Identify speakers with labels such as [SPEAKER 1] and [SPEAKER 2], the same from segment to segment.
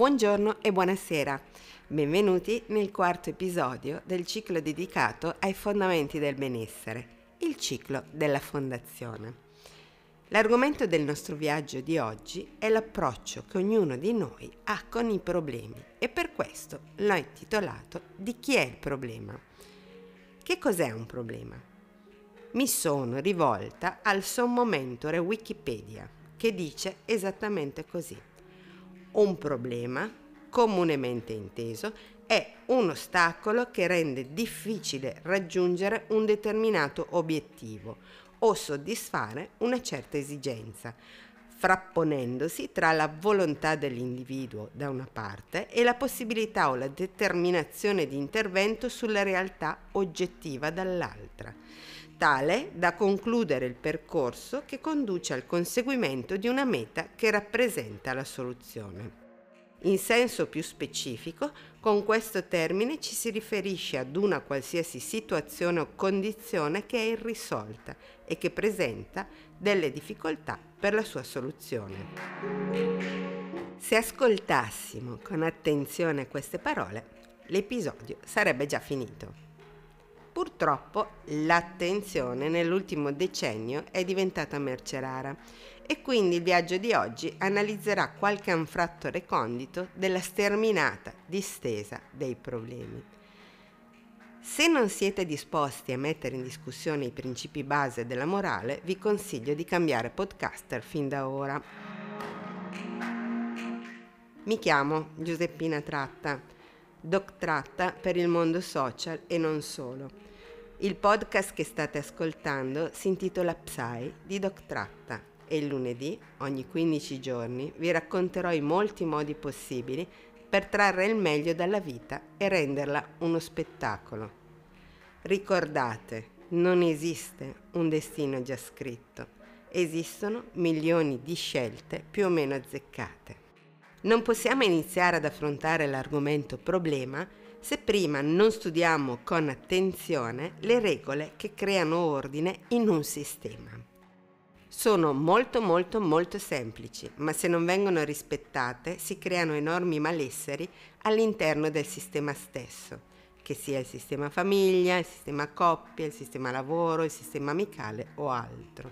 [SPEAKER 1] Buongiorno e buonasera. Benvenuti nel quarto episodio del ciclo dedicato ai fondamenti del benessere, il ciclo della fondazione. L'argomento del nostro viaggio di oggi è l'approccio che ognuno di noi ha con i problemi e per questo l'ho intitolato Di chi è il problema? Che cos'è un problema? Mi sono rivolta al sommo mentore Wikipedia che dice esattamente così un problema, comunemente inteso, è un ostacolo che rende difficile raggiungere un determinato obiettivo o soddisfare una certa esigenza, frapponendosi tra la volontà dell'individuo da una parte e la possibilità o la determinazione di intervento sulla realtà oggettiva dall'altra tale da concludere il percorso che conduce al conseguimento di una meta che rappresenta la soluzione. In senso più specifico, con questo termine ci si riferisce ad una qualsiasi situazione o condizione che è irrisolta e che presenta delle difficoltà per la sua soluzione. Se ascoltassimo con attenzione queste parole, l'episodio sarebbe già finito. Purtroppo l'attenzione nell'ultimo decennio è diventata merce rara e quindi il viaggio di oggi analizzerà qualche anfratto recondito della sterminata distesa dei problemi. Se non siete disposti a mettere in discussione i principi base della morale, vi consiglio di cambiare podcaster fin da ora. Mi chiamo Giuseppina Tratta Doc Tratta per il mondo social e non solo. Il podcast che state ascoltando si intitola Psy di Doc Tratta e il lunedì, ogni 15 giorni, vi racconterò i molti modi possibili per trarre il meglio dalla vita e renderla uno spettacolo. Ricordate, non esiste un destino già scritto, esistono milioni di scelte più o meno azzeccate. Non possiamo iniziare ad affrontare l'argomento problema se prima non studiamo con attenzione le regole che creano ordine in un sistema. Sono molto molto molto semplici, ma se non vengono rispettate si creano enormi malesseri all'interno del sistema stesso, che sia il sistema famiglia, il sistema coppia, il sistema lavoro, il sistema amicale o altro.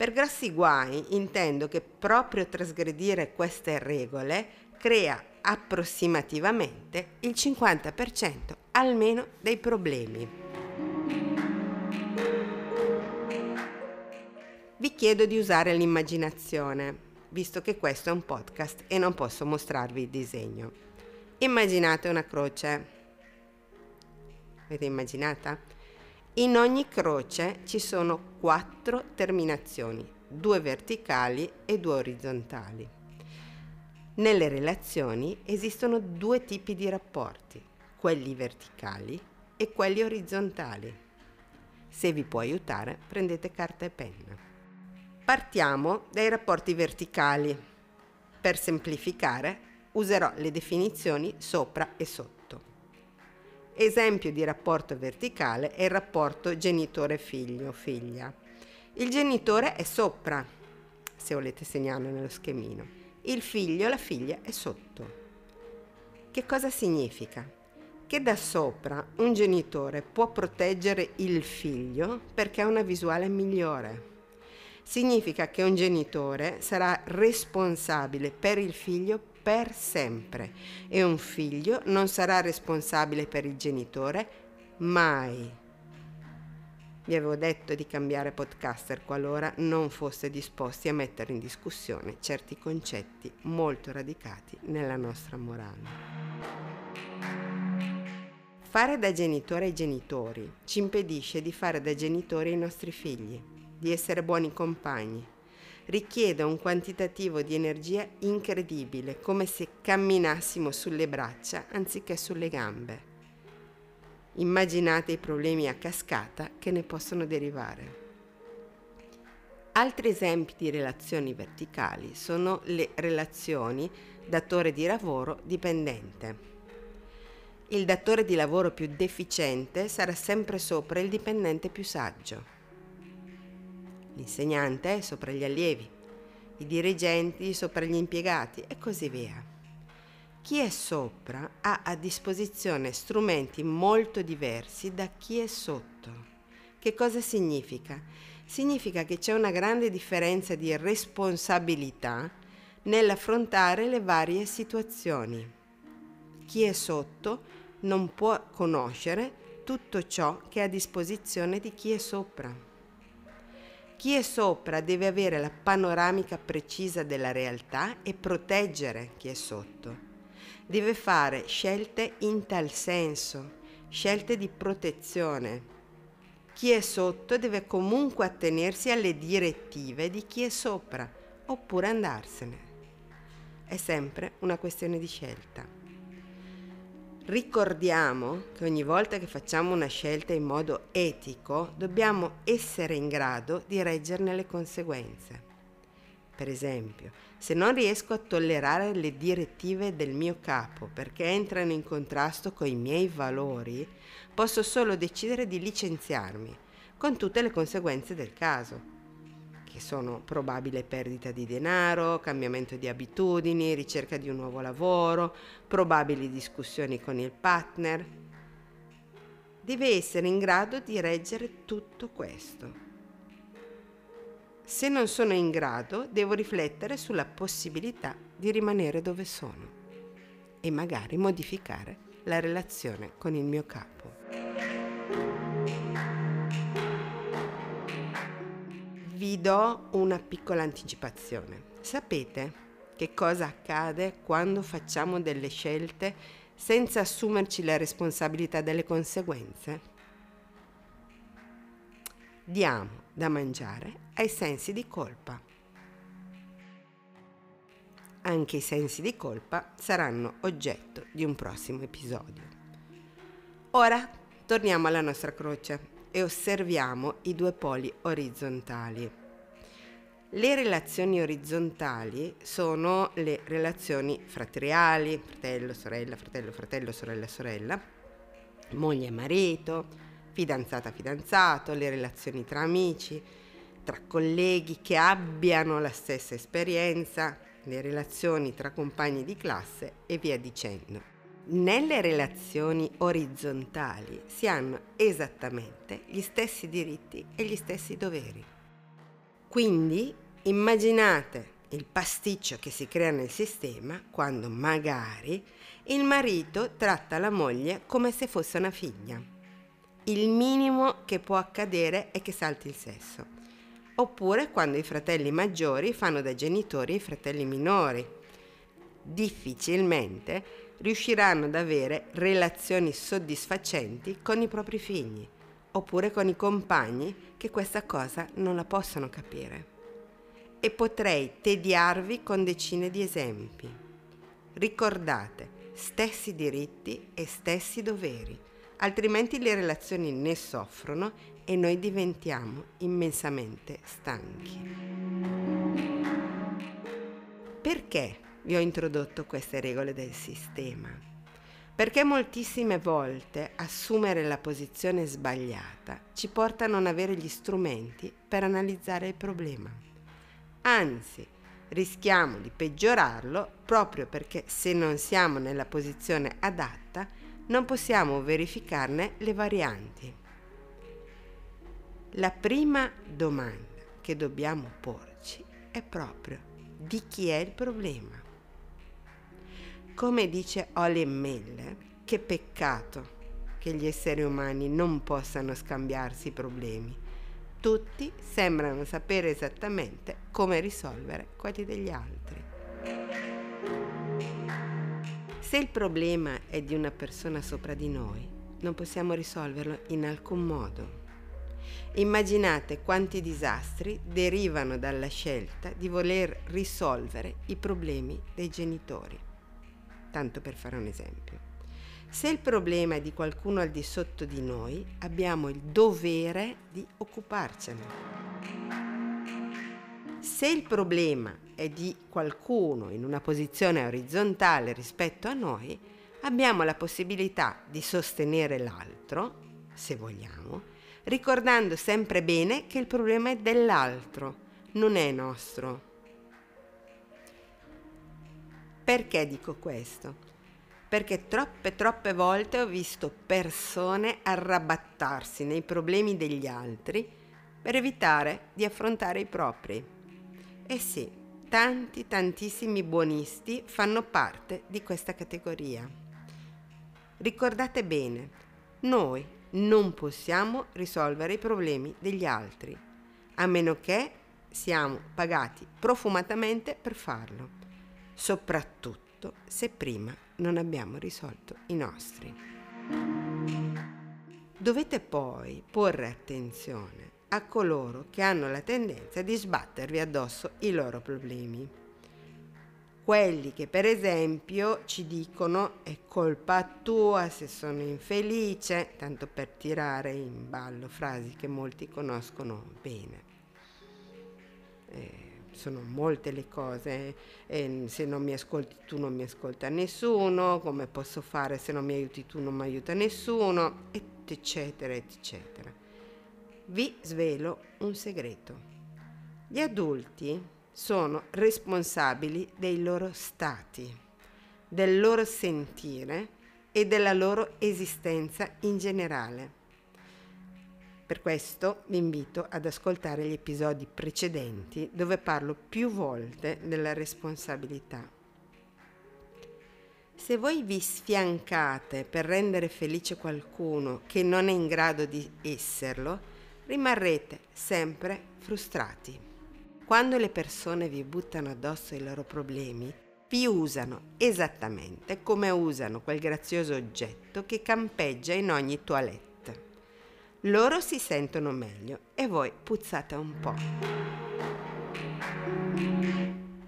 [SPEAKER 1] Per grossi guai intendo che proprio trasgredire queste regole crea approssimativamente il 50% almeno dei problemi. Vi chiedo di usare l'immaginazione, visto che questo è un podcast e non posso mostrarvi il disegno. Immaginate una croce. Avete immaginata? In ogni croce ci sono quattro terminazioni, due verticali e due orizzontali. Nelle relazioni esistono due tipi di rapporti, quelli verticali e quelli orizzontali. Se vi può aiutare, prendete carta e penna. Partiamo dai rapporti verticali. Per semplificare, userò le definizioni sopra e sotto. Esempio di rapporto verticale è il rapporto genitore-figlio-figlia. Il genitore è sopra, se volete segnarlo nello schemino. Il figlio, la figlia è sotto. Che cosa significa? Che da sopra un genitore può proteggere il figlio perché ha una visuale migliore. Significa che un genitore sarà responsabile per il figlio per sempre e un figlio non sarà responsabile per il genitore mai. Vi avevo detto di cambiare podcaster qualora non foste disposti a mettere in discussione certi concetti molto radicati nella nostra morale. Fare da genitore ai genitori ci impedisce di fare da genitori ai nostri figli, di essere buoni compagni, richiede un quantitativo di energia incredibile, come se camminassimo sulle braccia anziché sulle gambe. Immaginate i problemi a cascata che ne possono derivare. Altri esempi di relazioni verticali sono le relazioni datore di lavoro dipendente. Il datore di lavoro più deficiente sarà sempre sopra il dipendente più saggio l'insegnante sopra gli allievi, i dirigenti sopra gli impiegati e così via. Chi è sopra ha a disposizione strumenti molto diversi da chi è sotto. Che cosa significa? Significa che c'è una grande differenza di responsabilità nell'affrontare le varie situazioni. Chi è sotto non può conoscere tutto ciò che è a disposizione di chi è sopra. Chi è sopra deve avere la panoramica precisa della realtà e proteggere chi è sotto deve fare scelte in tal senso, scelte di protezione. Chi è sotto deve comunque attenersi alle direttive di chi è sopra, oppure andarsene. È sempre una questione di scelta. Ricordiamo che ogni volta che facciamo una scelta in modo etico dobbiamo essere in grado di reggerne le conseguenze. Per esempio, se non riesco a tollerare le direttive del mio capo perché entrano in contrasto con i miei valori, posso solo decidere di licenziarmi, con tutte le conseguenze del caso, che sono probabile perdita di denaro, cambiamento di abitudini, ricerca di un nuovo lavoro, probabili discussioni con il partner. Deve essere in grado di reggere tutto questo se non sono in grado, devo riflettere sulla possibilità di rimanere dove sono e magari modificare la relazione con il mio capo. Vi do una piccola anticipazione. Sapete che cosa accade quando facciamo delle scelte senza assumerci la responsabilità delle conseguenze? Diamo da mangiare ai sensi di colpa. Anche i sensi di colpa saranno oggetto di un prossimo episodio. Ora torniamo alla nostra croce e osserviamo i due poli orizzontali. Le relazioni orizzontali sono le relazioni fratteriali, fratello, sorella, fratello, fratello, sorella, sorella, moglie e marito, fidanzata, fidanzato, le relazioni tra amici, tra colleghi che abbiano la stessa esperienza, le relazioni tra compagni di classe e via dicendo. Nelle relazioni orizzontali si hanno esattamente gli stessi diritti e gli stessi doveri. Quindi immaginate il pasticcio che si crea nel sistema quando magari il marito tratta la moglie come se fosse una figlia. Il minimo che può accadere è che salti il sesso oppure quando i fratelli maggiori fanno da genitori ai fratelli minori. Difficilmente riusciranno ad avere relazioni soddisfacenti con i propri figli, oppure con i compagni che questa cosa non la possono capire. E potrei tediarvi con decine di esempi. Ricordate, stessi diritti e stessi doveri, altrimenti le relazioni ne soffrono e noi diventiamo immensamente stanchi. Perché vi ho introdotto queste regole del sistema? Perché moltissime volte assumere la posizione sbagliata ci porta a non avere gli strumenti per analizzare il problema. Anzi, rischiamo di peggiorarlo proprio perché se non siamo nella posizione adatta non possiamo verificarne le varianti. La prima domanda che dobbiamo porci è proprio di chi è il problema. Come dice Olin Miller, che peccato che gli esseri umani non possano scambiarsi i problemi. Tutti sembrano sapere esattamente come risolvere quelli degli altri. Se il problema è di una persona sopra di noi, non possiamo risolverlo in alcun modo. Immaginate quanti disastri derivano dalla scelta di voler risolvere i problemi dei genitori. Tanto per fare un esempio. Se il problema è di qualcuno al di sotto di noi, abbiamo il dovere di occuparcene. Se il problema è di qualcuno in una posizione orizzontale rispetto a noi, abbiamo la possibilità di sostenere l'altro, se vogliamo, ricordando sempre bene che il problema è dell'altro, non è nostro. Perché dico questo? Perché troppe, troppe volte ho visto persone arrabattarsi nei problemi degli altri per evitare di affrontare i propri. E sì, tanti, tantissimi buonisti fanno parte di questa categoria. Ricordate bene, noi non possiamo risolvere i problemi degli altri, a meno che siamo pagati profumatamente per farlo, soprattutto se prima non abbiamo risolto i nostri. Dovete poi porre attenzione a coloro che hanno la tendenza di sbattervi addosso i loro problemi. Quelli che per esempio ci dicono è colpa tua se sono infelice, tanto per tirare in ballo frasi che molti conoscono bene. Eh, sono molte le cose, eh, se non mi ascolti tu non mi ascolta nessuno, come posso fare se non mi aiuti tu non mi aiuta nessuno, eccetera, eccetera. Vi svelo un segreto. Gli adulti sono responsabili dei loro stati, del loro sentire e della loro esistenza in generale. Per questo vi invito ad ascoltare gli episodi precedenti dove parlo più volte della responsabilità. Se voi vi sfiancate per rendere felice qualcuno che non è in grado di esserlo, rimarrete sempre frustrati. Quando le persone vi buttano addosso i loro problemi, vi usano esattamente come usano quel grazioso oggetto che campeggia in ogni toilette. Loro si sentono meglio e voi puzzate un po'.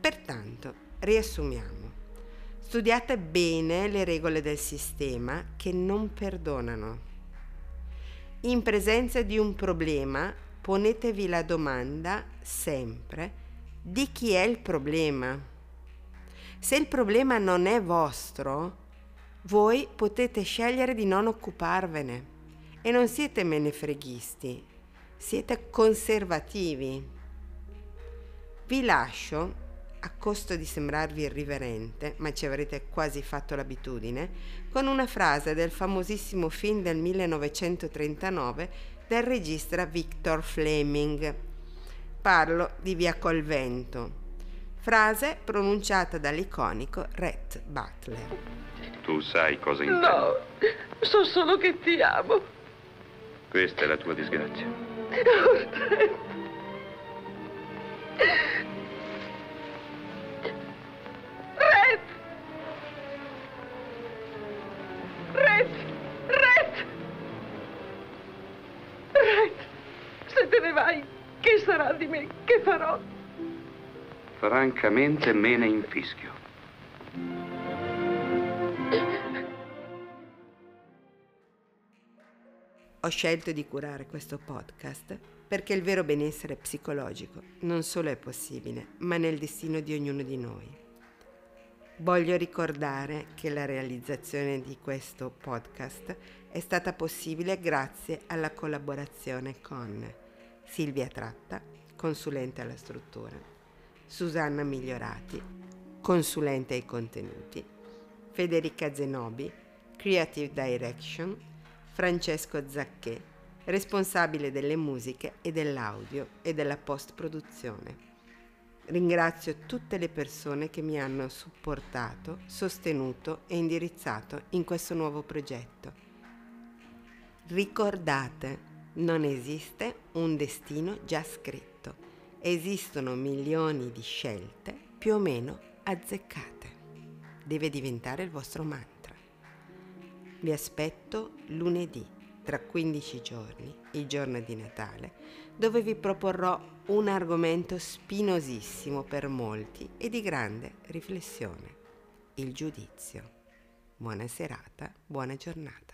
[SPEAKER 1] Pertanto, riassumiamo. Studiate bene le regole del sistema che non perdonano in presenza di un problema, ponetevi la domanda sempre di chi è il problema. Se il problema non è vostro, voi potete scegliere di non occuparvene e non siete menefreghisti, siete conservativi. Vi lascio a costo di sembrarvi irriverente, ma ci avrete quasi fatto l'abitudine, con una frase del famosissimo film del 1939 del regista Victor Fleming. Parlo di Via col vento. Frase pronunciata dall'iconico Rhett Butler.
[SPEAKER 2] Tu sai cosa intendo.
[SPEAKER 3] No, so solo che ti amo.
[SPEAKER 2] Questa è la tua disgrazia.
[SPEAKER 3] Oh, vai, che sarà di me? Che farò?
[SPEAKER 2] Francamente me ne infischio.
[SPEAKER 1] Ho scelto di curare questo podcast perché il vero benessere psicologico non solo è possibile, ma nel destino di ognuno di noi. Voglio ricordare che la realizzazione di questo podcast è stata possibile grazie alla collaborazione con Silvia Tratta, consulente alla struttura, Susanna Migliorati, consulente ai contenuti, Federica Zenobi, Creative Direction, Francesco Zacché, responsabile delle musiche e dell'audio e della post-produzione. Ringrazio tutte le persone che mi hanno supportato, sostenuto e indirizzato in questo nuovo progetto. Ricordate non esiste un destino già scritto, esistono milioni di scelte più o meno azzeccate. Deve diventare il vostro mantra. Vi aspetto lunedì, tra 15 giorni, il giorno di Natale, dove vi proporrò un argomento spinosissimo per molti e di grande riflessione, il giudizio. Buona serata, buona giornata.